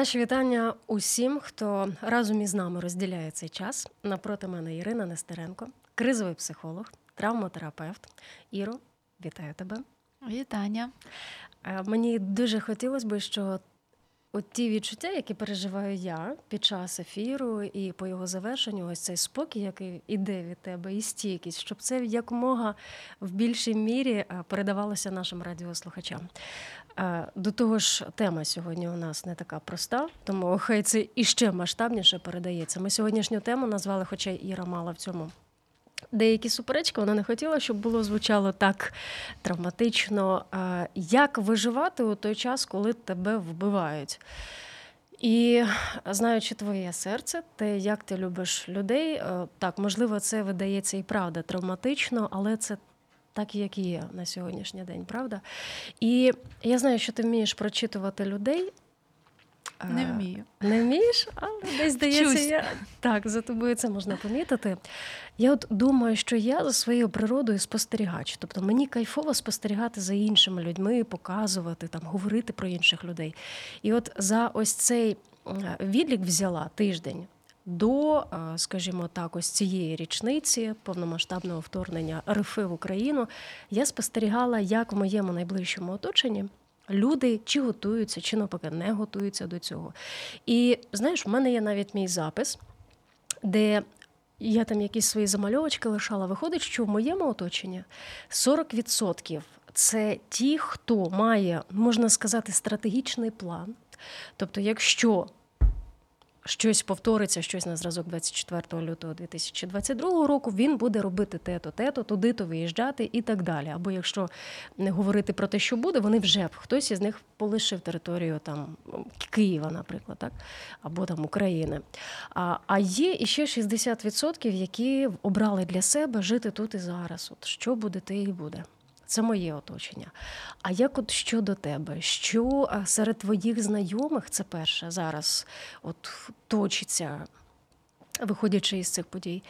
Наші вітання усім, хто разом із нами розділяє цей час. Напроти мене Ірина Нестеренко, кризовий психолог, травмотерапевт. Іро, вітаю тебе. Вітання. Е, Мені дуже хотілося б, що от ті відчуття, які переживаю я під час ефіру і по його завершенню, ось цей спокій, який іде від тебе, і стійкість, щоб це якомога в більшій мірі е, передавалося нашим радіослухачам. Е, До того ж, тема сьогодні у нас не така проста, тому хай це іще масштабніше передається. Ми сьогоднішню тему назвали, хоча Іра мала в цьому деякі суперечки, вона не хотіла, щоб було звучало так травматично. Як виживати у той час, коли тебе вбивають? І знаючи твоє серце, те, як ти любиш людей, е, так, можливо, це видається і правда травматично, але це так, як є на сьогоднішній день, правда? І я знаю, що ти вмієш прочитувати людей. Не Е, вмію. Не вмієш, але десь здається, я так за тобою це можна помітити. Я от думаю, що я за своєю природою спостерігач. Тобто мені кайфово спостерігати за іншими людьми, показувати, там, говорити про інших людей. І от за ось цей е, відлік взяла тиждень. До, е, скажімо так, ось цієї річниці повномасштабного вторгнення РФ в Україну я спостерігала, як в моєму найближчому оточенні люди чи готуються, чи навпаки не готуються до цього. І знаєш, в мене є навіть мій запис, де я там якісь свої замальовочки лишала. Виходить, що в моєму оточенні 40% це ті, хто має, можна сказати, стратегічний план. Тобто, якщо щось повториться, щось на зразок 24 лютого 2022 року, він буде робити те-то, те-то, туди-то виїжджати і так далі. Або якщо не говорити про те, що буде, вони вже б хтось із них полишив територію там Києва, наприклад, так або там України. А, а є іще 60%, які обрали для себе жити тут і зараз. От що буде, те і буде. Це моє оточення. А як от щодо тебе? Що серед твоїх знайомих це перше зараз от точиться, виходячи із цих подій?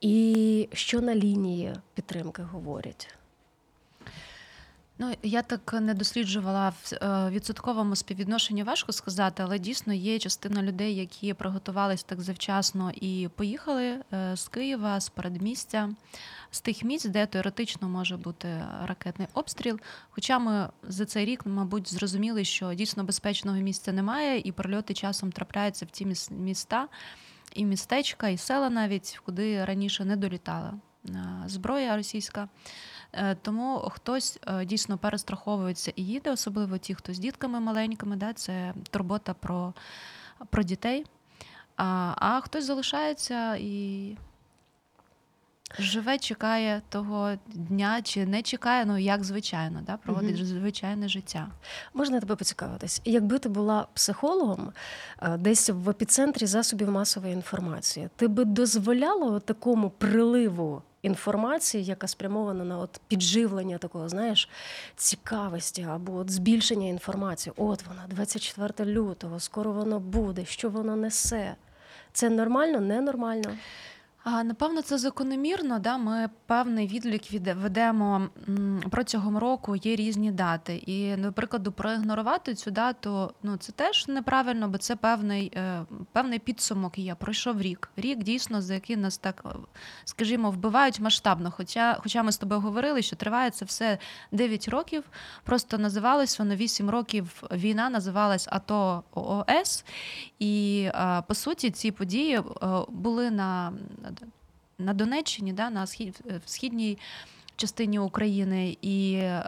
І що на лінії підтримки говорять? Ну, я так не досліджувала в е, відсотковому співвідношенні, важко сказати, але дійсно є частина людей, які приготувались так завчасно і поїхали е, з Києва, з передмістя, з тих місць, де теоретично може бути ракетний обстріл. Хоча ми за цей рік, мабуть, зрозуміли, що дійсно безпечного місця немає, і прольоти часом трапляються в ті міс- міста, і містечка, і села навіть, куди раніше не долітала е, зброя російська. Е, Тому хтось е, дійсно перестраховується і їде, особливо ті, хто з дітками маленькими, да, це турбота про, про дітей. А, а хтось залишається і живе, чекає того дня, чи не чекає, ну як звичайно, да, проводить Мгм. звичайне життя. Можна тебе поцікавитись? Якби ти була психологом е, десь в епіцентрі засобів масової інформації, ти би дозволяла такому приливу інформації, яка спрямована на от підживлення такого, знаєш, цікавості або от збільшення інформації. От вона, 24 лютого, скоро воно буде, що воно несе. Це нормально, ненормально? Напевно, це закономірно. Да? Ми певний відлік ведемо протягом року, є різні дати. І, наприклад, проігнорувати цю дату ну, це теж неправильно, бо це певний, е, певний підсумок є. Пройшов рік. Рік дійсно, за який нас так, е, скажімо, вбивають масштабно. Хоча, хоча ми з тобою говорили, що триває це все 9 років. Просто називалось воно 8 років. Війна називалась АТО ООС. І е, по суті, ці події були на, на Донеччині, да, на схід, в східній частині України. І е,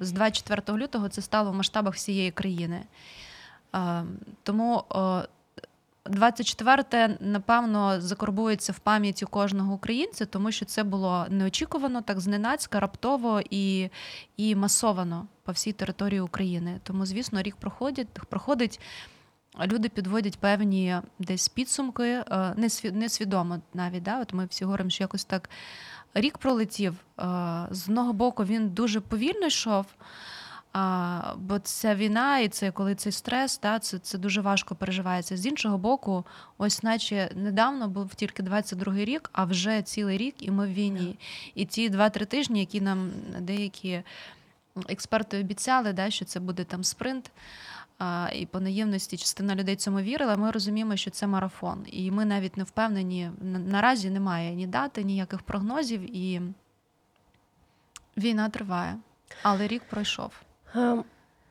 з 24 лютого це стало в масштабах всієї країни. Е, тому е, 24-те, напевно, закорбується в пам'яті кожного українця, тому що це було неочікувано, так зненацька, раптово і, і масовано по всій території України. Тому, звісно, рік проходить, проходить люди підводять певні десь підсумки, несвідомо навіть. Да? От Ми всі говоримо, що якось так рік пролетів. З одного боку він дуже повільно йшов. А, Бо ця війна, і це коли цей стрес, да, це це дуже важко переживається. З іншого боку, ось, наче недавно був тільки 22-й рік, а вже цілий рік, і ми в війні. І ті 2-3 тижні, які нам деякі експерти обіцяли, да, що це буде там спринт. І по наївності частина людей цьому вірила. Ми розуміємо, що це марафон. І ми навіть не впевнені. Наразі немає ні дати, ніяких прогнозів, і війна триває. Але рік пройшов. Ем,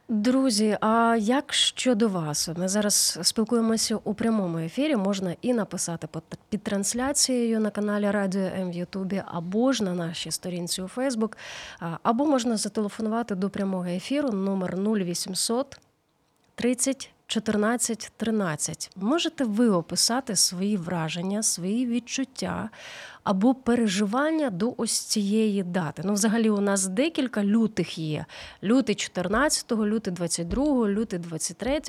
друзі, а як щодо вас? Ми зараз спілкуємося у прямому ефірі. Можна і написати під трансляцією на каналі Радіо М в Ютубі, або ж на нашій сторінці у Фейсбук, або можна зателефонувати до прямого ефіру номер 0800 30 14 13. Можете ви описати свої враження, свої відчуття або переживання до ось цієї дати. Ну, взагалі, у нас декілька лютих є: лютий 14, лютий 22, лютий 23.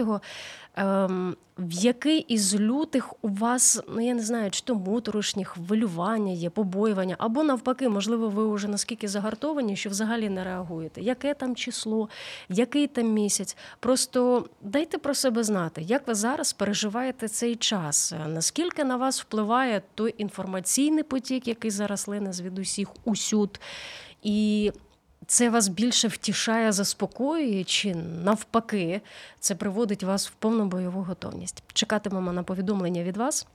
Ем, в який із лютих у вас, ну я не знаю, чи то моторошні хвилювання є, побоювання, або навпаки, можливо, ви вже наскільки загартовані, що взагалі не реагуєте. Яке там число, який там місяць? Просто дайте про себе знати, як ви зараз переживаєте цей час, наскільки на вас впливає той інформаційний потік, який зараз лине звідусіх усюд. І це вас більше втішає, заспокоює, чи навпаки, це приводить вас в повну бойову готовність. Чекатимемо на повідомлення від вас.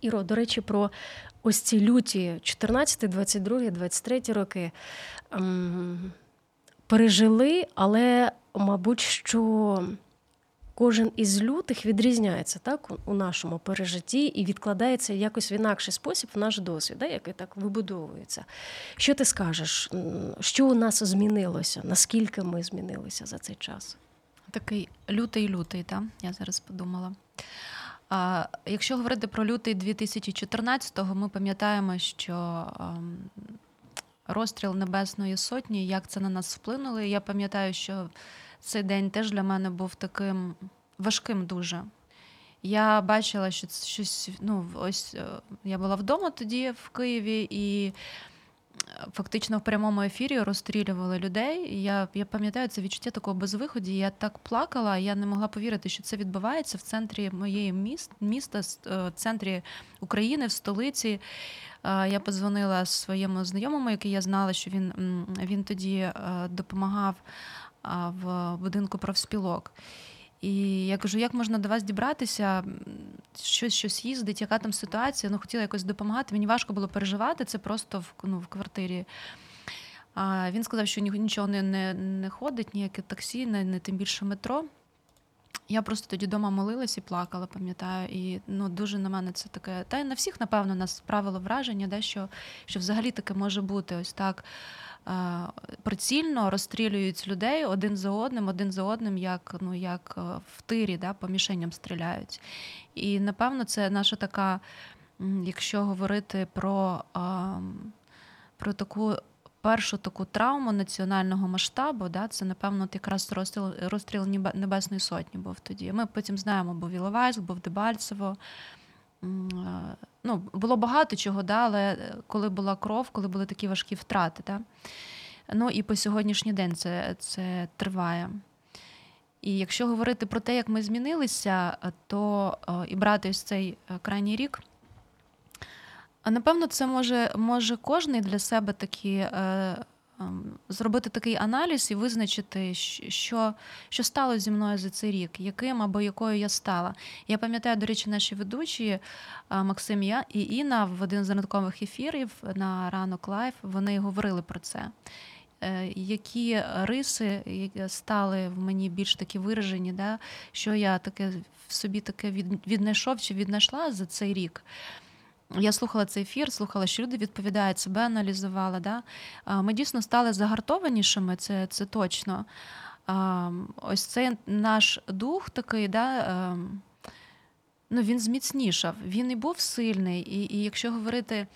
Іро, до речі, про ось ці люті 14, 22, 23 роки ем, пережили, але, мабуть, що кожен із лютих відрізняється так у нашому пережитті і відкладається якось в інакший спосіб в наш досвід, да, який так вибудовується. Що ти скажеш? Що у нас змінилося? Наскільки ми змінилися за цей час? Такий лютий-лютий, так? Я зараз подумала. А, Якщо говорити про лютий 2014-го, ми пам'ятаємо, що розстріл Небесної Сотні, як це на нас вплинуло. Я пам'ятаю, що цей день теж для мене був таким важким дуже. Я бачила, що це щось. Ну, ось е, я була вдома тоді в Києві, і е, фактично в прямому ефірі розстрілювали людей. Я я пам'ятаю це відчуття такого безвиході. Я так плакала, я не могла повірити, що це відбувається в центрі моєї міст, міста, е, в центрі України, в столиці. Я подзвонила своєму знайомому, який я знала, що він, він тоді допомагав в будинку профспілок. І я кажу, як можна до вас дібратися, щось щось їздить, яка там ситуація? Ну, хотіла якось допомагати. Мені важко було переживати це просто в ну, в квартирі. А Він сказав, що нічого не не, не ходить, ніяке таксі, не, не тим більше метро. Я просто тоді вдома молилась і плакала, пам'ятаю. І ну, дуже на мене це таке. Та й на всіх, напевно, нас справило враження, де, що, що взагалі таке може бути ось так. Е, прицільно розстрілюють людей один за одним, один за одним, як ну, як е, в тирі, да, по мішеням стріляють. І напевно, це наша така, якщо говорити про, про таку. Першу таку травму національного масштабу, да, це, напевно, якраз розстріл розстріл Небесної Сотні був тоді. Ми потім знаємо, був Іловайськ, був Дебальцево, ну, було багато чого, да, але е, коли була кров, коли були такі важкі втрати. Да. Ну і по сьогоднішній день це, це триває. І якщо говорити про те, як ми змінилися, то е, і брати ось цей е, крайній рік. Напевно, це може може кожен для себе такі зробити такий аналіз і визначити, що що стало зі мною за цей рік, яким або якою я стала. Я пам'ятаю, до речі, наші ведучі е, Максим і Інна в один з ранкових ефірів на ранок life вони говорили про це. Е, які риси стали в мені більш такі виражені, да, що я таке в собі таке віднайшов чи віднайшла за цей рік. Я слухала цей ефір, слухала, що люди відповідають, себе аналізувала. Да? Ми дійсно стали загартованішими, це це точно. Ось цей наш дух такий, да, ем, ну, він зміцнішав, він і був сильний. І, і якщо говорити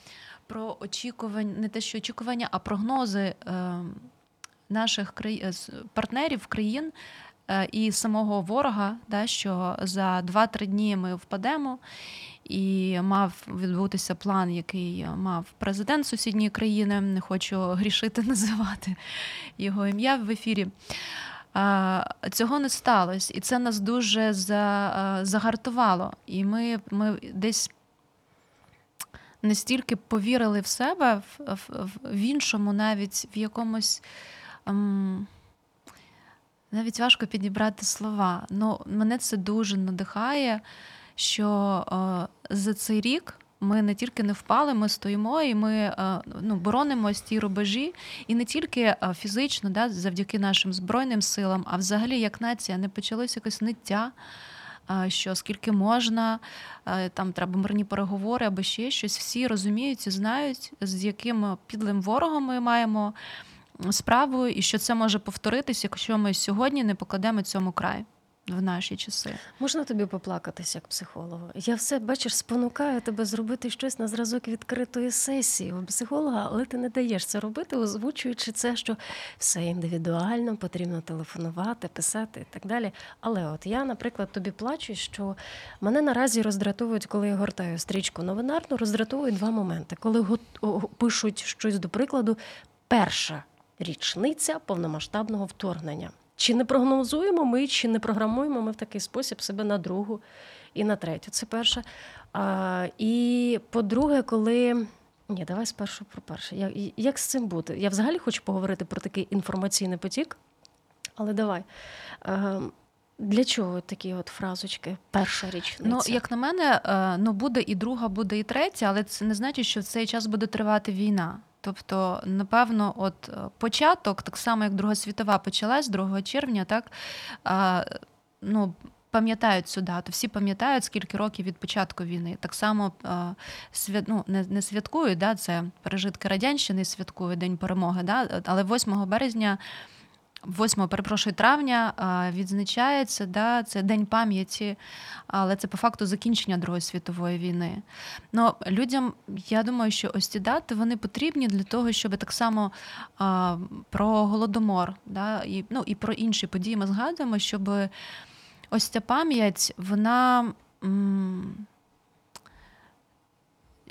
про очікування, не те, що очікування, а прогнози ем, наших партнерів країн. е, і самого ворога, да, що за 2-3 дні ми впадемо. І мав відбутися план, який мав президент сусідньої країни. Не хочу грішити називати його ім'я в ефірі. Цього не сталося, і це нас дуже загартувало. І ми, ми десь настільки повірили в себе, в, в, в іншому, навіть в якомусь. Ем, навіть важко підібрати слова. Ну, Мене це дуже надихає, що е, за цей рік ми не тільки не впали, ми стоїмо і ми е, ну, боронимо ті рубежі, і не тільки е, фізично, да, завдяки нашим збройним силам, а взагалі як нація не почалося якось ниття що скільки можна, там треба мирні переговори або ще щось. Всі розуміють і знають, з яким підлим ворогом ми маємо справу, і що це може повторитись, якщо ми сьогодні не покладемо цьому край в наші часи. Можна тобі поплакатися як психологу? Я все бачиш, спонукаю тебе зробити щось на зразок відкритої сесії у психолога, але ти не даєш це робити, озвучуючи це, що все індивідуально, потрібно телефонувати, писати і так далі. Але от я, наприклад, тобі плачу, що мене наразі роздратовують, коли я гортаю стрічку новинарну, роздратовують два моменти. Коли пишуть щось до прикладу, перша річниця повномасштабного вторгнення. Чи не прогнозуємо ми, чи не програмуємо ми в такий спосіб себе на другу і на третю? Це перше. А, І по-друге, коли. Ні, давай спершу про перше. Як, як з цим бути? Я взагалі хочу поговорити про такий інформаційний потік, але давай. А, для чого такі от фразочки? Перша річниця? Ну, як на мене, е, ну буде і друга, буде і третя, але це не значить, що в цей час буде тривати війна. Тобто, напевно, от е, початок, так само як Друга світова почалась 2 червня, так ну. Пам'ятають цю дату, всі пам'ятають, скільки років від початку війни. Так само свят, ну, не не святкують, да, це пережитки радянщини, святкують День перемоги. Да, Але 8 березня 8, перепрошую, травня відзначається да, це День пам'яті, але це по факту закінчення Другої світової війни. Ну, Людям, я думаю, що ось ці дати вони потрібні для того, щоб так само а, про голодомор да, і ну, і про інші події ми згадуємо, щоб ось ця пам'ять, вона. М-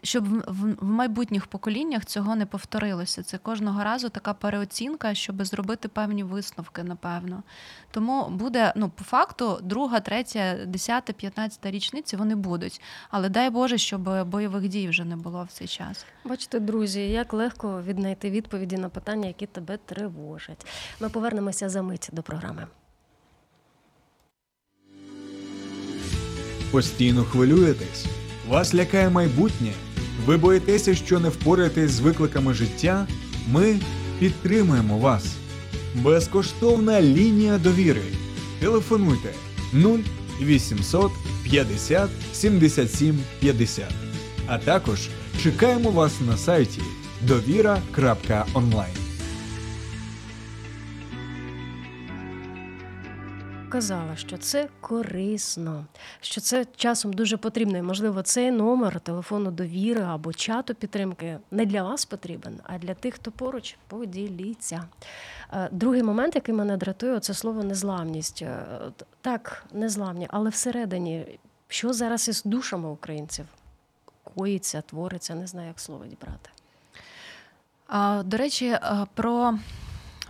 щоб в майбутніх поколіннях цього не повторилося. Це кожного разу така переоцінка, щоб зробити певні висновки, напевно. Тому буде, ну, по факту, друга, третя, десята, п'ятнадцята річниці вони будуть. Але дай Боже, щоб бойових дій вже не було в цей час. Бачите, друзі, як легко віднайти відповіді на питання, які тебе тривожать. Ми повернемося за мить до програми. Постійно хвилюєтесь. Вас лякає майбутнє. Ви боїтеся, що не впораєтесь з викликами життя? Ми підтримуємо вас. Безкоштовна лінія довіри. Телефонуйте 0800 50 77 50. А також чекаємо вас на сайті довіра.онлайн. казала, що це корисно, що це часом дуже потрібно. І, можливо, цей номер телефону довіри або чату підтримки не для вас потрібен, а для тих, хто поруч поділіться. Е, другий момент, який мене дратує, це слово незламність. Е, так, незламні, але всередині, що зараз із душами українців коїться, твориться, не знаю, як слово дібрати. До речі, е, про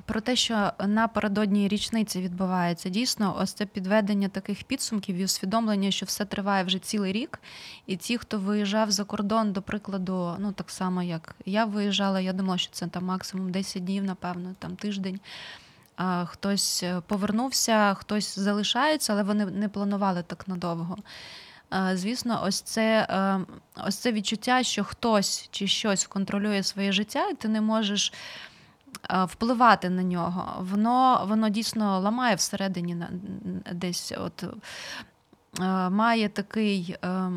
про те, що напередодні річниці відбувається дійсно, ось це підведення таких підсумків і усвідомлення, що все триває вже цілий рік. І ті, хто виїжджав за кордон, до прикладу, ну так само як я виїжджала, я думала, що це там максимум 10 днів, напевно, там тиждень. Хтось повернувся, хтось залишається, але вони не планували так надовго. Звісно, ось це ось це відчуття, що хтось чи щось контролює своє життя, і ти не можеш Е, впливати на нього, воно воно дійсно ламає всередині десь от е, має такий е,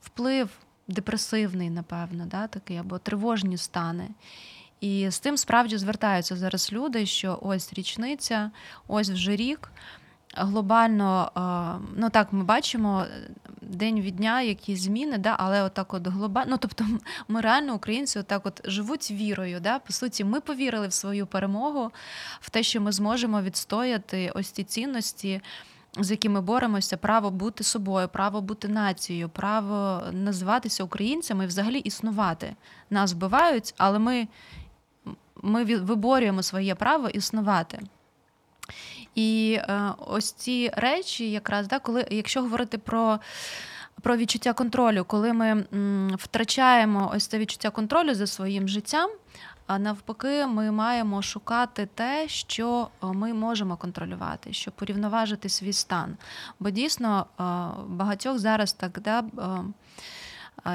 вплив депресивний, напевно, да, такий, або тривожні стани. І з тим справді звертаються зараз люди, що ось річниця, ось вже рік. Глобально, ну так, ми бачимо день від дня якісь зміни, да, але отак от глобально, ну тобто ми реально українці отак от живуть вірою. Да? По суті, ми повірили в свою перемогу, в те, що ми зможемо відстояти ось ці цінності. З якими боремося, право бути собою, право бути нацією, право називатися українцями і взагалі існувати. Нас вбивають, але ми ми виборюємо своє право існувати. І е, ось ці речі, якраз да, коли, якщо говорити про про відчуття контролю, коли ми втрачаємо ось це відчуття контролю за своїм життям, а навпаки, ми маємо шукати те, що ми можемо контролювати, щоб порівноважити свій стан. Бо дійсно е, багатьох зараз так да, е,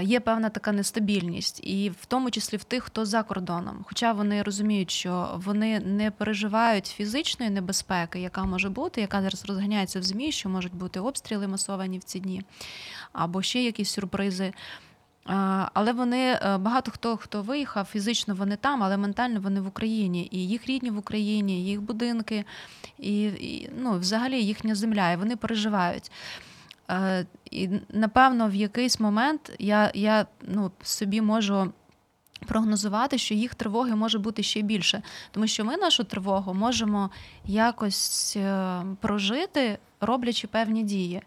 є певна така нестабільність, і в тому числі в тих, хто за кордоном. Хоча вони розуміють, що вони не переживають фізичної небезпеки, яка може бути, яка зараз розганяється в змі, що можуть бути обстріли масовані в ці дні, або ще якісь сюрпризи. Але вони е, багато хто хто виїхав, фізично вони там, але ментально вони в Україні, і їх рідні в Україні, їх будинки, і, і ну, взагалі їхня земля, і вони переживають. Е, і напевно, в якийсь момент я я ну, собі можу прогнозувати, що їх тривоги може бути ще більше, тому що ми нашу тривогу можемо якось е, прожити, роблячи певні дії.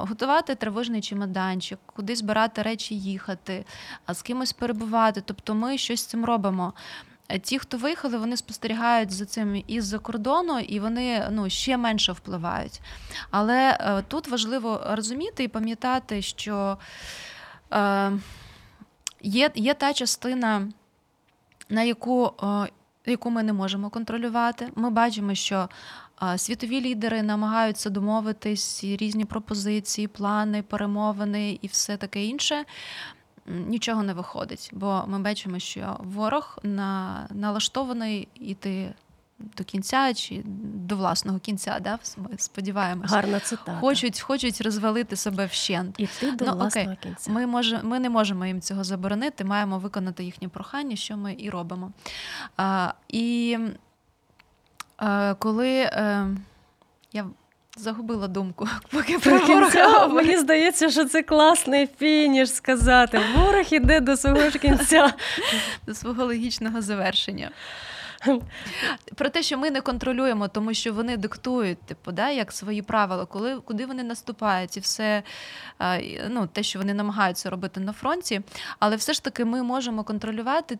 Готувати тривожний чемоданчик, куди збирати речі, їхати, з кимось перебувати. Тобто ми щось з цим робимо. Ті, хто виїхали, вони спостерігають за цим із-за кордону, і вони ну, ще менше впливають. Але е, тут важливо розуміти і пам'ятати, що е, є є та частина, на яку е, яку ми не можемо контролювати. Ми бачимо, що е, світові лідери намагаються домовитись, різні пропозиції, плани, перемовини і все таке інше нічого не виходить, бо ми бачимо, що ворог на, налаштований іти до кінця чи до власного кінця, да? ми сподіваємося. Гарна цитата. Хочуть хочуть розвалити себе вщент. Іти до ну, власного окей. кінця. Ми може, ми не можемо їм цього заборонити, маємо виконати їхнє прохання, що ми і робимо. А, І а, коли а, е, я Загубила думку, поки про ворога. Мені здається, що це класний фініш сказати. Ворог іде до свого ж кінця, до свого логічного завершення. Про те, що ми не контролюємо, тому що вони диктують, типу, да, як свої правила, коли куди вони наступають, і все ну, те, що вони намагаються робити на фронті. Але все ж таки ми можемо контролювати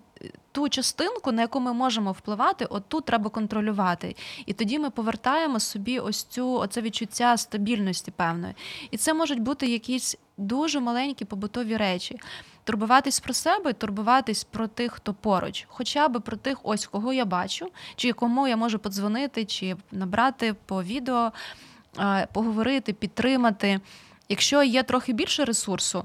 ту частинку, на яку ми можемо впливати, от тут треба контролювати. І тоді ми повертаємо собі ось цю оце відчуття стабільності певної. І це можуть бути якісь дуже маленькі побутові речі турбуватись про себе, турбуватись про тих, хто поруч, хоча б про тих, ось кого я бачу, чи кому я можу подзвонити, чи набрати по відео, поговорити, підтримати. Якщо є трохи більше ресурсу,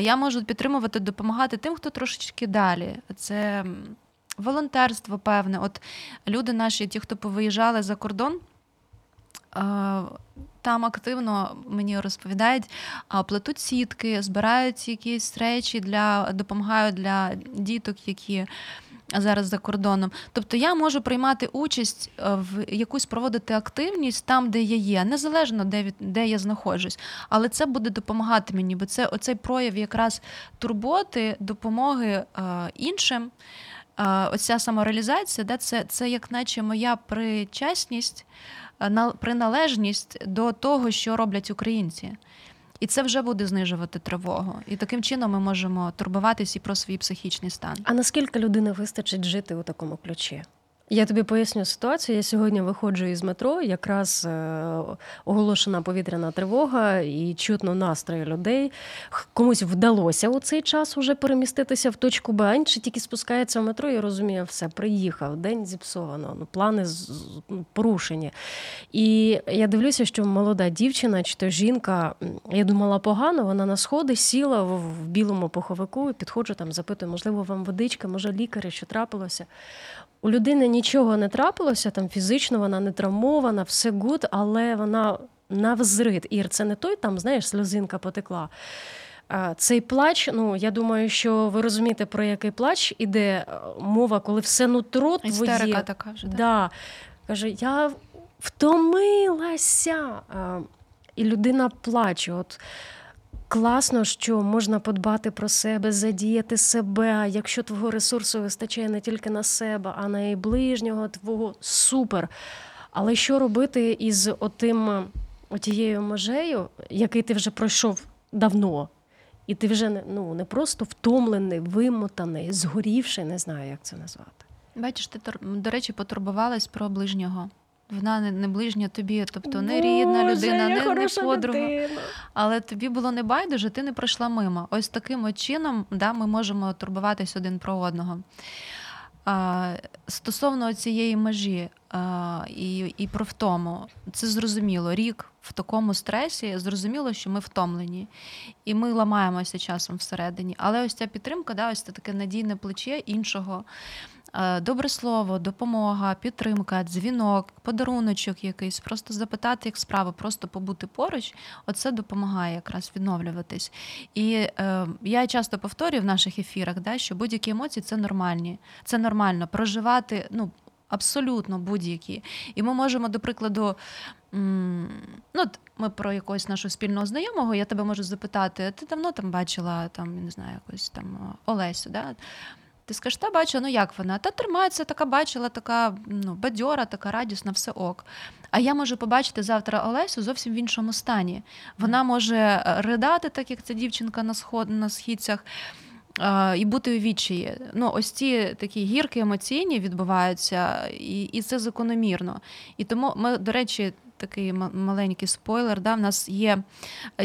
я можу підтримувати, допомагати тим, хто трошечки далі. Це волонтерство, певне. От люди наші, ті, хто повиїжджали за кордон. Там активно мені розповідають, плетуть сітки, збирають якісь речі для допомагають для діток, які зараз за кордоном. Тобто я можу приймати участь е, в якусь проводити активність там, де я є, незалежно де де я знаходжусь. Але це буде допомагати мені, бо це оцей прояв якраз турботи, допомоги е, іншим. Оця самореалізація, да, це, це як наче моя причасність. Е, приналежність до того, що роблять українці. І це вже буде знижувати тривогу. І таким чином ми можемо турбуватись і про свій психічний стан. А наскільки людини вистачить жити у такому ключі? Я тобі поясню ситуацію. Я сьогодні виходжу із метро, якраз е, оголошена повітряна тривога і чутно настрої людей. Комусь вдалося у цей час уже переміститися в точку Б, а інший тільки спускається в метро і розуміє, все, приїхав, день зіпсовано, ну, плани ну, порушені. І я дивлюся, що молода дівчина чи то жінка, я думала погано, вона на сходи сіла в білому пуховику і підходжу там, запитую, можливо, вам водичка, може лікаря, що трапилося. У людини нічого не трапилося, там фізично вона не травмована, все good, але вона навзрит. Ір, це не той там, знаєш, сльозинка потекла. Цей плач, ну я думаю, що ви розумієте, про який плач іде мова, коли все нутро твоє. Істерика така вже. Да. Каже, я втомилася. І людина плаче. От Класно, що можна подбати про себе, задіяти себе. Якщо твого ресурсу вистачає не тільки на себе, а на і ближнього твого супер. Але що робити із отим, отією межею, який ти вже пройшов давно? І ти вже ну не просто втомлений, вимотаний, згорівший, не знаю, як це назвати. Бачиш, ти до речі, потурбувалась про ближнього. Вона не, не ближня тобі, тобто не рідна людина, не не подруга. Людина. Але тобі було не байдуже, ти не пройшла мимо. Ось таким чином да, ми можемо турбуватись один про одного. А, Стосовно цієї межі і і про втому, це зрозуміло. Рік в такому стресі, зрозуміло, що ми втомлені, і ми ламаємося часом всередині. Але ось ця підтримка, да, ось це таке надійне плече іншого. Е, добре слово, допомога, підтримка, дзвінок, подаруночок якийсь, просто запитати, як справи, просто побути поруч, оце допомагає якраз відновлюватись. І е, я часто повторюю в наших ефірах, да, що будь-які емоції це нормальні. Це нормально проживати. ну, Абсолютно будь-які. І ми можемо, до прикладу, ну, ми про якогось нашого спільного знайомого, я тебе можу запитати, ти давно там бачила там, не знаю, якось там Олесю. Да? Ти скажеш, та бачила, ну як вона? Та тримається, така бачила, така ну, бадьора, така радісна, все ок. А я можу побачити завтра Олесю зовсім в іншому стані. Вона може е, ридати, так як ця дівчинка на сход на східцях. І бути у відчаї. Ну, ось ці такі гірки емоційні відбуваються, і і це закономірно. І тому ми, до речі, такий маленький спойлер. Да, В нас є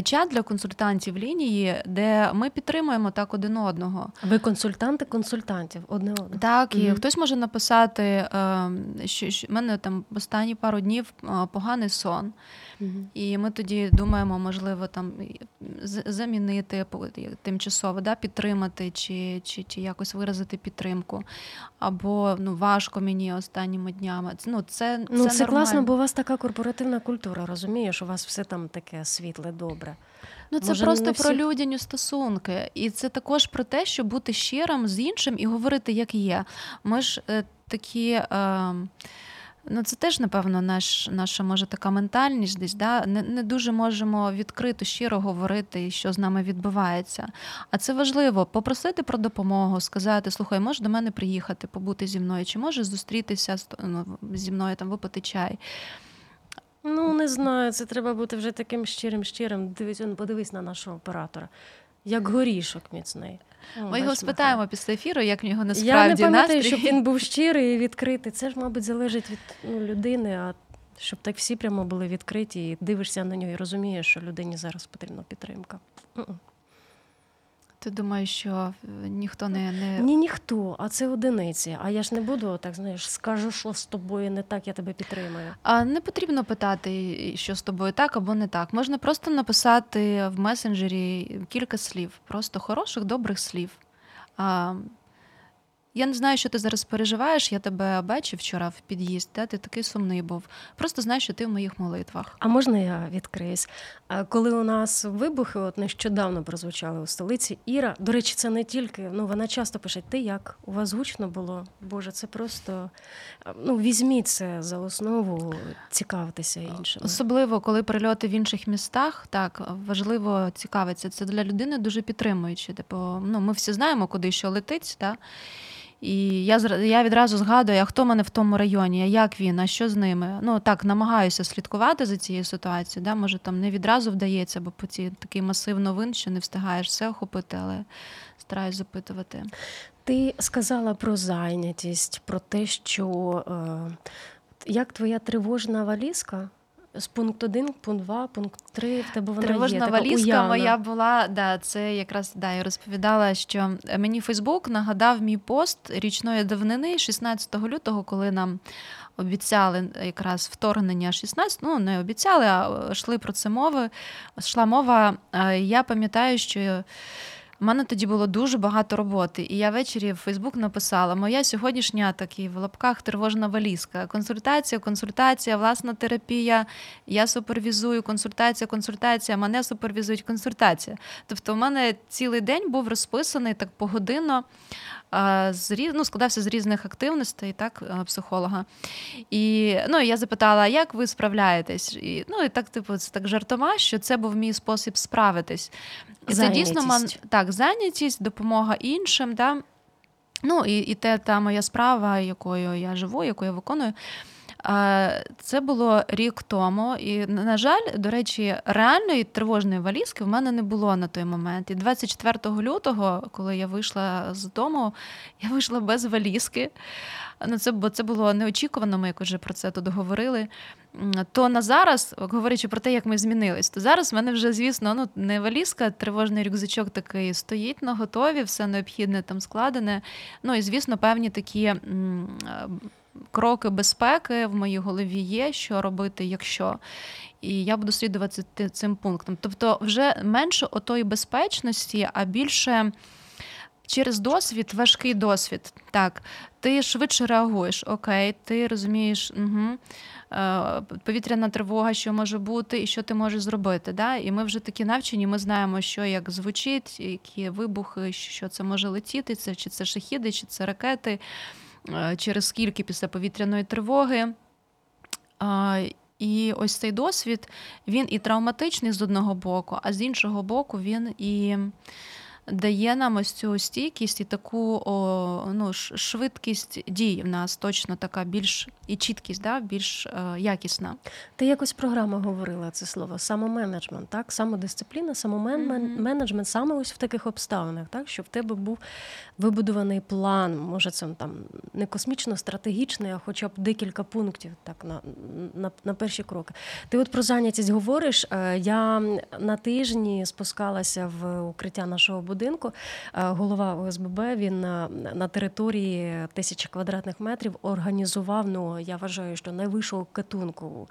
чат для консультантів лінії, де ми підтримуємо так один одного. Ви консультанти консультантів одне одного? Так, і mm хтось може написати, ем, що, що в мене там останні пару днів е, поганий сон. І ми тоді думаємо, можливо, там замінити тимчасово, да, підтримати чи чи, чи якось виразити підтримку. Або ну, важко мені останніми днями. Ну, Це ну, це, це класно, бо у вас така корпоративна культура, розумієш, у вас все там таке світле, добре. Ну, це Може, просто всі... про людяні стосунки. І це також про те, щоб бути щирим з іншим і говорити, як є. Ми ж е, такі. Е, Ну, це теж, напевно, наш, наша може така ментальність десь. да? Не не дуже можемо відкрито, щиро говорити, що з нами відбувається. А це важливо попросити про допомогу, сказати: слухай, можеш до мене приїхати, побути зі мною, чи можеш зустрітися ну, зі мною, там випити чай. Ну, не знаю, це треба бути вже таким щирим, щирим. Дивись, подивись на нашого оператора, як горішок міцний. Ми його спитаємо після ефіру, як в нього насправді Я не пам'ятаю, щоб він був щирий і відкритий. Це ж, мабуть, залежить від ну, людини, а щоб так всі прямо були відкриті, і дивишся на нього і розумієш, що людині зараз потрібна підтримка. Ти думаєш, що е, ніхто не не ні, ніхто, а це одиниці. А я ж не буду так, знаєш, скажу, що з тобою не так, я тебе підтримую. А не потрібно питати, що з тобою так або не так. Можна просто написати в месенджері кілька слів, просто хороших, добрих слів. А, я не знаю, що ти зараз переживаєш. Я тебе бачив вчора в під'їзд, де ти такий сумний був. Просто знай, що ти в моїх молитвах. А можна я відкриюсь? Коли у нас вибухи, от нещодавно прозвучали у столиці, Іра, до речі, це не тільки. Ну вона часто пише: Ти як? У вас гучно було? Боже, це просто ну візьміть це за основу, цікавитися іншим. Особливо коли прильоти в інших містах, так важливо цікавитися. Це для людини дуже підтримуюче. Типу, ну ми всі знаємо, куди що летить. так? І я я відразу згадую, а хто мене в тому районі, а як він, а що з ними. Ну так, намагаюся слідкувати за цією ситуацією. Да? Може, там не відразу вдається, бо по ці такий масив новин, що не встигаєш все охопити, але стараюсь запитувати. Ти сказала про зайнятість, про те, що е, як твоя тривожна валізка з пункту 1, пункт 2, пункт 3, в тебе вона Тривожна є, валізка уявна. моя була, да, це якраз да, я розповідала, що мені Фейсбук нагадав мій пост річної давнини, 16 лютого, коли нам обіцяли якраз вторгнення 16, ну не обіцяли, а йшли про це мови. Йшла мова. Я пам'ятаю, що. У мене тоді було дуже багато роботи, і я ввечері в Фейсбук написала: Моя сьогоднішня такі в лапках тривожна валізка. Консультація, консультація, власна терапія. Я супервізую, консультація, консультація, мене супервізують консультація. Тобто, у мене цілий день був розписаний так погодинно з ну, складався з різних активностей, так, психолога. І ну, я запитала, як ви справляєтесь? І, Ну і так, типу, це так жартома, що це був мій спосіб справитись. І це дійсно ман... так, зайнятість, допомога іншим. Да? Ну і і те та моя справа, якою я живу, яку я виконую. Це було рік тому, і на жаль, до речі, реальної тривожної валізки в мене не було на той момент. І 24 лютого, коли я вийшла з дому, я вийшла без валізки. Ну, це бо це було неочікувано. Ми як вже про це тут говорили. То на зараз, говорячи про те, як ми змінились, то зараз в мене вже, звісно, ну не валізка, тривожний рюкзачок такий стоїть на готові, все необхідне там складене. Ну і звісно, певні такі кроки безпеки в моїй голові є, що робити, якщо. І я буду слідувати цим пунктом. Тобто, вже менше отої безпечності, а більше. Через досвід, важкий досвід. Так, ти швидше реагуєш, окей, ти розумієш, угу, повітряна тривога, що може бути, і що ти можеш зробити. Да? І ми вже такі навчені, ми знаємо, що як звучить, які вибухи, що це може летіти, це чи це шахіди, чи це ракети. Е, через скільки після повітряної тривоги. І ось цей досвід він і травматичний з одного боку, а з іншого боку, він і дає нам ось цю стійкість і таку о, ну, швидкість дій в нас точно така більш і чіткість, да, більш е, якісна. Ти якось програма говорила це слово самоменеджмент, так? Самодисципліна, самоменеджмент mm-hmm. саме ось в таких обставинах, так? Щоб в тебе був вибудований план, може, це там не космічно стратегічний, а хоча б декілька пунктів так, на, на, на перші кроки. Ти от про зайнятість говориш. Е, я на тижні спускалася в укриття нашого будинку будинку. Е, голова ОСББ він на, на території тисячі квадратних метрів організував. Ну я вважаю, що найвищого катунку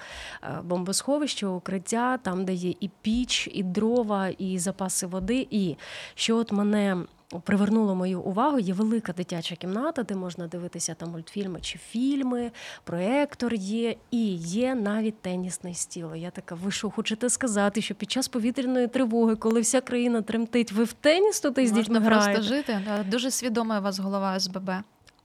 бомбосховища, укриття, там, де є і піч, і дрова, і запаси води. І що от мене привернуло мою увагу. Є велика дитяча кімната, де можна дивитися там мультфільми чи фільми, проектор є, і є навіть тенісний стіл. Я така, ви що хочете сказати, що під час повітряної тривоги, коли вся країна тремтить, ви в теніс туди з дітьми граєте? просто жити. Дуже свідома у вас голова СББ.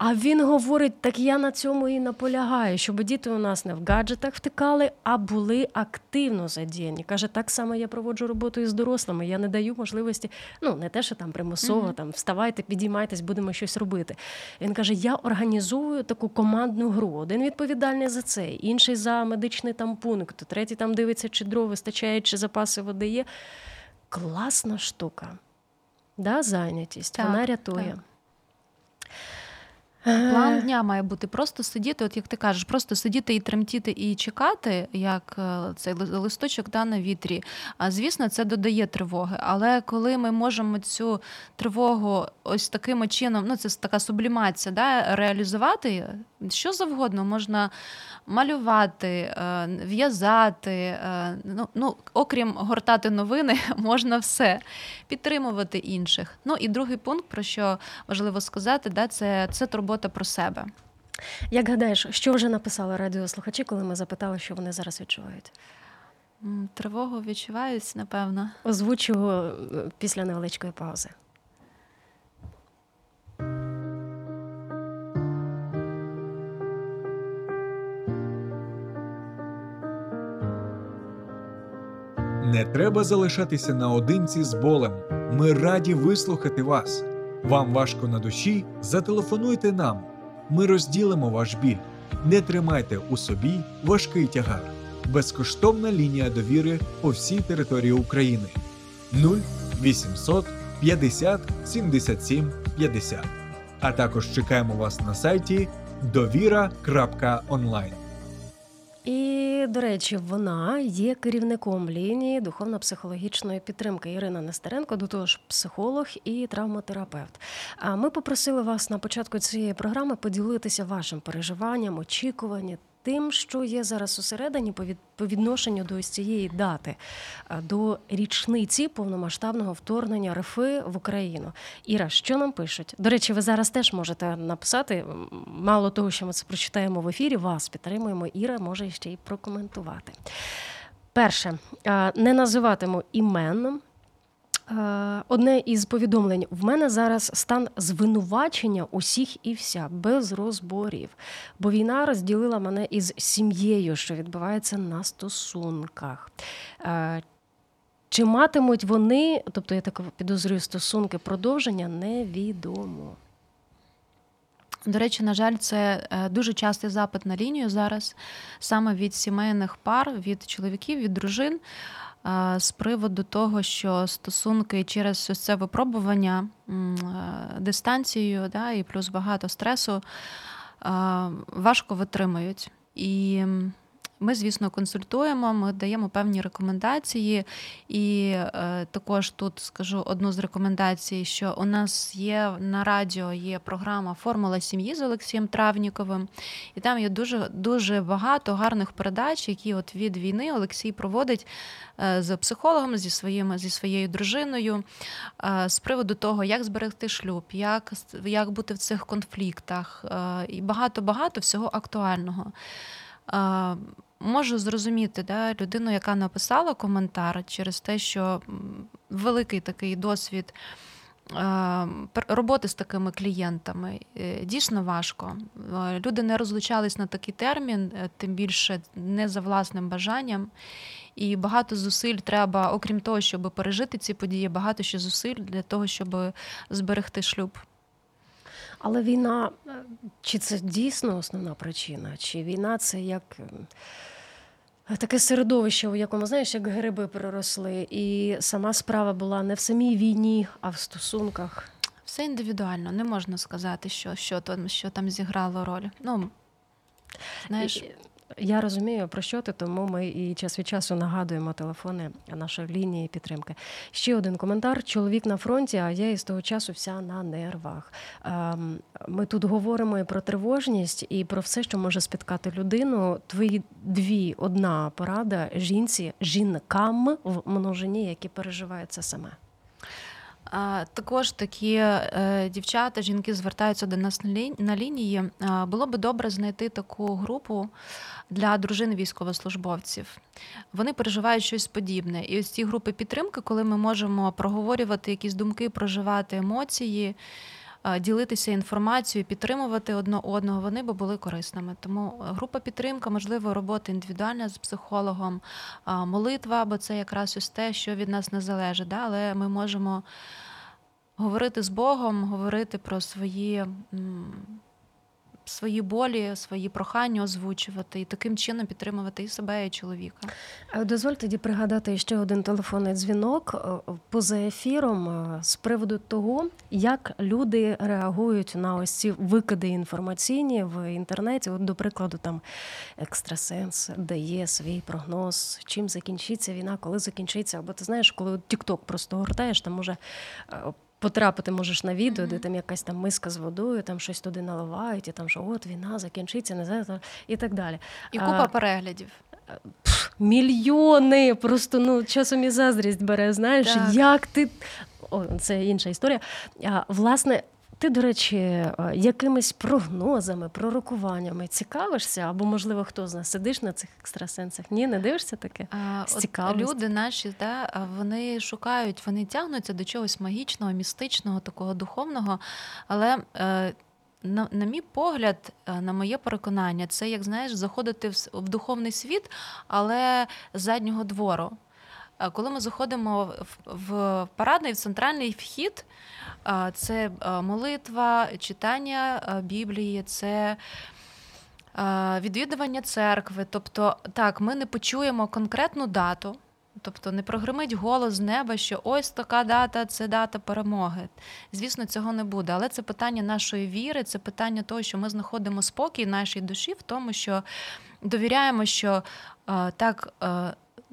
А він говорить: так я на цьому і наполягаю, щоб діти у нас не в гаджетах втикали, а були активно задіяні. Каже, так само я проводжу роботу із дорослими. Я не даю можливості, ну не те, що там примусово, mm-hmm. там вставайте, підіймайтесь, будемо щось робити. Він каже: Я організовую таку командну гру. Один відповідальний за це, інший за медичний там пункт, третій там дивиться, чи дров вистачає, чи запаси води є. Класна штука. Да, Зайнятість, так, вона рятує. Так. План дня має бути просто сидіти, от як ти кажеш, просто сидіти і тремтіти і чекати, як е, цей листочок да, на вітрі. А звісно, це додає тривоги. Але коли ми можемо цю тривогу ось таким чином, ну це така сублімація, да, реалізувати, що завгодно можна малювати, е, в'язати. Е, ну, ну, Окрім гортати новини, можна все підтримувати інших. Ну і другий пункт, про що важливо сказати, да, це, це турбота про себе. Як гадаєш, що вже написали радіослухачі, коли ми запитали, що вони зараз відчувають? Тривогу відчувають, напевно. Озвучу е, після невеличкої паузи. Не треба залишатися наодинці з болем. Ми раді вислухати вас. Вам важко на душі? Зателефонуйте нам. Ми розділимо ваш біль. Не тримайте у собі важкий тягар. Безкоштовна лінія довіри по всій території України 0800 50 77 50. А також чекаємо вас на сайті довіра.онлайн. І, до речі, вона є керівником лінії духовно-психологічної підтримки Ірина Нестеренко, до того ж, психолог і травматерапевт. А ми попросили вас на початку цієї програми поділитися вашим переживанням, очікуванням тим, що є зараз усередині по відношенню до ось цієї дати, до річниці повномасштабного вторгнення РФ в Україну. Іра, що нам пишуть? До речі, ви зараз теж можете написати. Мало того, що ми це прочитаємо в ефірі, вас підтримуємо. Іра може ще й прокоментувати. Перше, не називатиму імен. Е, одне із повідомлень: в мене зараз стан звинувачення усіх і вся без розборів, бо війна розділила мене із сім'єю, що відбувається на стосунках. Е, чи матимуть вони, тобто я так підозрюю, стосунки продовження, невідомо. До речі, на жаль, це е, дуже частий запит на лінію зараз, саме від сімейних пар, від чоловіків, від дружин з приводу того, що стосунки через ось це випробування дистанцією, да, і плюс багато стресу важко витримують. І ми, звісно, консультуємо, ми даємо певні рекомендації, і е, також тут скажу одну з рекомендацій, що у нас є на радіо є програма Формула сім'ї з Олексієм Травніковим, і там є дуже дуже багато гарних передач, які от від війни Олексій проводить е, з психологом, зі своїм, зі своєю дружиною, е, з приводу того, як зберегти шлюб, як, як бути в цих конфліктах, е, і багато багато всього актуального. Можу зрозуміти да, людину, яка написала коментар через те, що великий такий досвід роботи з такими клієнтами е, дійсно важко. Е, люди не розлучались на такий термін, е, тим більше не за власним бажанням. І багато зусиль треба, окрім того, щоб пережити ці події, багато ще зусиль для того, щоб зберегти шлюб. Але війна, чи це дійсно основна причина? Чи війна це як таке середовище, у якому, знаєш, як гриби переросли, і сама справа була не в самій війні, а в стосунках? Все індивідуально, не можна сказати, що що, там, що там зіграло роль. Ну, знаєш... Я розумію, про що ти, тому ми і час від часу нагадуємо телефони нашої лінії підтримки. Ще один коментар: чоловік на фронті, а я із того часу вся на нервах. Ем, ми тут говоримо і про тривожність, і про все, що може спіткати людину. Твої дві одна порада жінці, жінкам в множині, які переживають це саме. Також такі е, дівчата, жінки звертаються до нас на лінії. Було би добре знайти таку групу для дружин військовослужбовців. Вони переживають щось подібне. І ось ці групи підтримки, коли ми можемо проговорювати якісь думки, проживати емоції. Ділитися інформацією, підтримувати одне одного, вони би були корисними. Тому група підтримка, можливо, робота індивідуальна з психологом, молитва, бо це якраз ось те, що від нас не залежить. Да? Але ми можемо говорити з Богом, говорити про свої свої болі, свої прохання озвучувати і таким чином підтримувати і себе, і чоловіка. Дозволь тоді пригадати ще один телефонний дзвінок е, поза ефіром е, з приводу того, як люди реагують на ось ці викиди інформаційні в інтернеті. От, до прикладу, там екстрасенс дає свій прогноз, чим закінчиться війна, коли закінчиться. Або ти знаєш, коли Тікток просто гортаєш, там може е, потрапити можеш на відео, mm-hmm. де там якась там миска з водою, там щось туди наливають, і там що от війна закінчиться, не знаю, і так далі. І купа а, переглядів. Пф, мільйони! Просто ну часом і заздрість бере. Знаєш, так. як ти. О, це інша історія. А, Власне, ти, до речі, е, якимись прогнозами, пророкуваннями цікавишся, або, можливо, хто з нас сидиш на цих екстрасенсах? Ні, не дивишся таке? От Люди наші, да, вони шукають, вони тягнуться до чогось магічного, містичного, такого духовного. Але е, на, на мій погляд, е, на моє переконання, це як знаєш, заходити в, в духовний світ, але з заднього двору. Коли ми заходимо в, парадний в центральний вхід це молитва, читання Біблії, це відвідування церкви. Тобто, так, ми не почуємо конкретну дату. Тобто не прогримить голос з неба, що ось така дата це дата перемоги. Звісно, цього не буде. Але це питання нашої віри, це питання того, що ми знаходимо спокій нашій душі в тому, що довіряємо, що так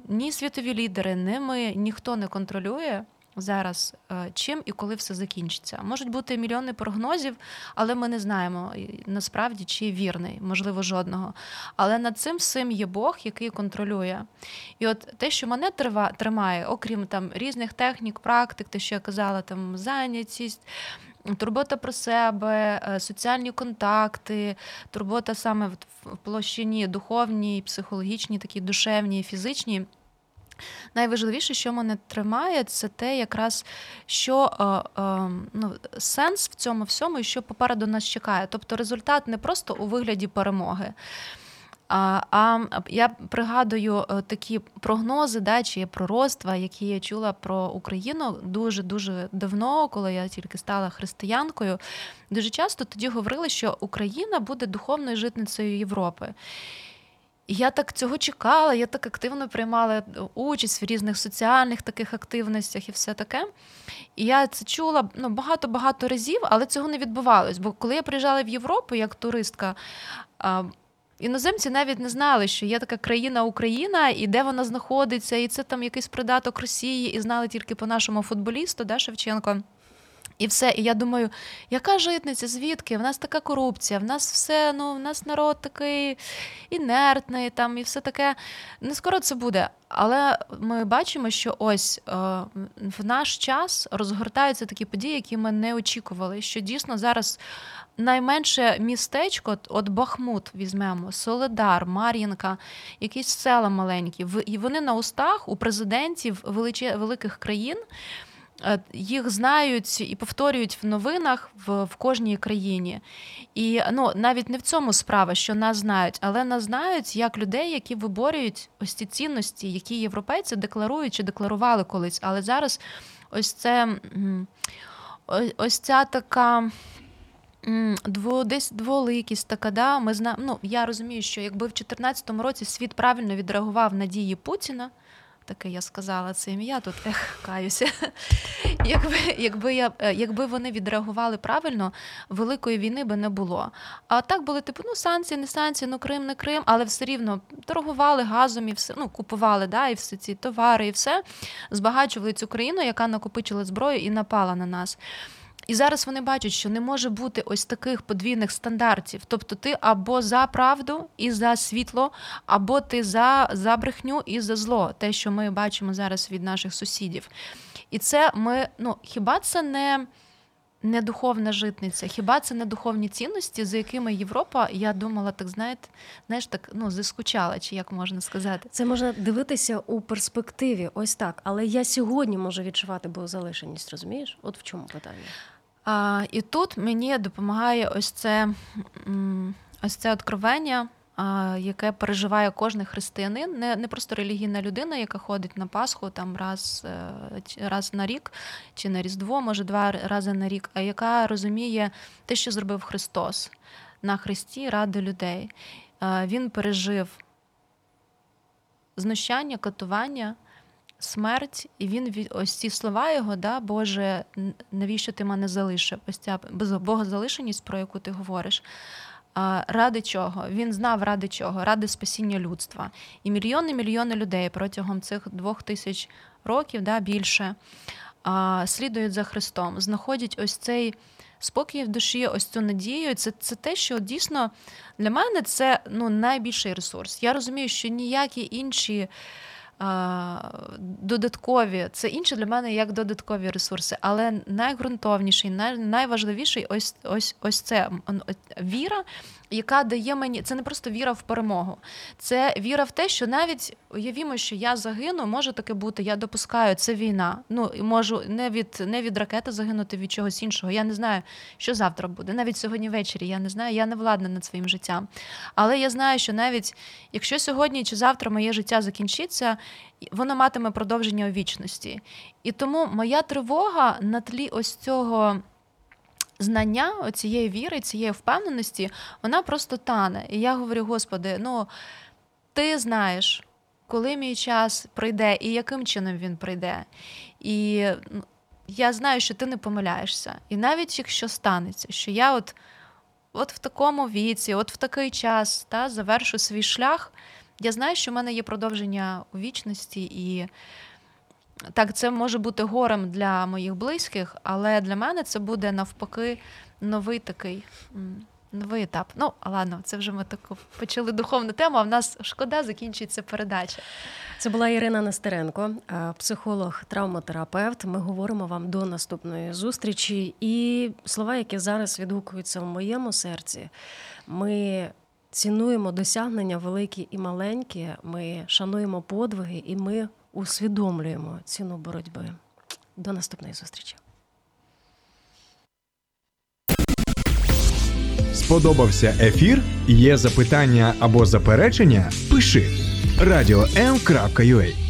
ні світові лідери, ні ми ніхто не контролює зараз, е, чим і коли все закінчиться. Можуть бути мільйони прогнозів, але ми не знаємо насправді, чи вірний, можливо, жодного. Але над цим всім є Бог, який контролює. І от те, що мене тримає, окрім там різних технік, практик, те, що я казала, там зайнятість. Турбота про себе, е, соціальні контакти, турбота саме в площині духовній, психологічній, такі душевній, фізичній. найважливіше, що мене тримає, це те, якраз що е, е, ну, сенс в цьому всьому, і що попереду нас чекає. Тобто результат не просто у вигляді перемоги. А а я пригадую е, такі прогнози, да, чи пророцтва, які я чула про Україну дуже дуже давно, коли я тільки стала християнкою. Дуже часто тоді говорили, що Україна буде духовною житницею Європи. І я так цього чекала, я так активно приймала участь в різних соціальних таких активностях і все таке. І я це чула ну, багато-багато разів, але цього не відбувалось. Бо коли я приїжджала в Європу як туристка, іноземці навіть не знали, що є така країна Україна і де вона знаходиться, і це там якийсь придаток Росії, і знали тільки по нашому футболісту, да, Шевченко. І все. І я думаю, яка житниця? Звідки? В нас така корупція, в нас все, ну, в нас народ такий інертний, там і все таке. Не скоро це буде. Але ми бачимо, що ось е, в наш час розгортаються такі події, які ми не очікували. Що дійсно зараз найменше містечко, от Бахмут візьмемо, Соледар, Мар'їнка, якісь села маленькі. І вони на устах у президентів великих країн. Е, їх знають і повторюють в новинах в в кожній країні. І ну, навіть не в цьому справа, що нас знають, але нас знають як людей, які виборюють ось ці цінності, які європейці декларують чи декларували колись. Але зараз ось це ось ця така. Дво, десь дволикість така, да, ми зна... ну, я розумію, що якби в 2014 році світ правильно відреагував на дії Путіна, таке я сказала це ім'я, тут ех, каюся. Якби якби, я, е, якби вони відреагували правильно, великої війни би не було. А так були типу, ну санкції, не санкції, ну Крим, не Крим, але все рівно торгували газом і все, ну купували да, і всі ці товари, і все збагачували цю країну, яка накопичила зброю і напала на нас. І зараз вони бачать, що не може бути ось таких подвійних стандартів. Тобто ти або за правду і за світло, або ти за, за брехню і за зло, те, що ми бачимо зараз від наших сусідів. І це ми, ну хіба це не. Не духовна житниця, хіба це не духовні цінності, за якими Європа, я думала, так знаєте, знаєш, так ну заскучала, чи як можна сказати? Це можна дивитися у перспективі, ось так. Але я сьогодні можу відчувати богозалишеність, розумієш? От в чому питання? А, І тут мені допомагає ось це ось це откровення, яке переживає кожен християнин, не не просто релігійна людина, яка ходить на Пасху там раз е, раз на рік чи на Різдво, може два рази на рік, а яка розуміє те, що зробив Христос на Христі ради людей. Він пережив знущання, катування смерть, і він ось ці слова його, да, Боже, навіщо ти мене залишив? Ось ця богозалишеність, про яку ти говориш. Ради чого? Він знав ради чого? Ради спасіння людства. І мільйони мільйони людей протягом цих двох тисяч років, да, більше, слідують за Христом, знаходять ось цей спокій в душі, ось цю надію. Це це те, що дійсно для мене це ну, найбільший ресурс. Я розумію, що ніякі інші додаткові, це інше для мене як додаткові ресурси, але найґрунтовніший, най, найважливіший ось ось ось це віра, яка дає мені це не просто віра в перемогу, це віра в те, що навіть уявімо, що я загину, може таке бути. Я допускаю, це війна. Ну можу не від не від ракети загинути від чогось іншого. Я не знаю, що завтра буде. Навіть сьогодні ввечері я не знаю, я не владна над своїм життям. Але я знаю, що навіть якщо сьогодні чи завтра моє життя закінчиться, воно матиме продовження у вічності. І тому моя тривога на тлі ось цього знання, цієї віри, цієї впевненості, вона просто тане. І я говорю, Господи, ну ти знаєш, коли мій час прийде і яким чином він прийде. І ну, я знаю, що ти не помиляєшся. І навіть якщо станеться, що я от от в такому віці, от в такий час та, завершу свій шлях, я знаю, що в мене є продовження у вічності і. Так, це може бути горем для моїх близьких, але для мене це буде навпаки новий такий новий етап. Ну, ладно, це вже ми таку почали духовну тему. А в нас шкода закінчується передача. Це була Ірина Нестеренко, психолог, травматерапевт. Ми говоримо вам до наступної зустрічі. І слова, які зараз відгукуються в моєму серці, ми. Цінуємо досягнення великі і маленькі, ми шануємо подвиги, і ми усвідомлюємо ціну боротьби. До наступної зустрічі. Сподобався ефір? Є запитання або заперечення? Пиши радіом.ua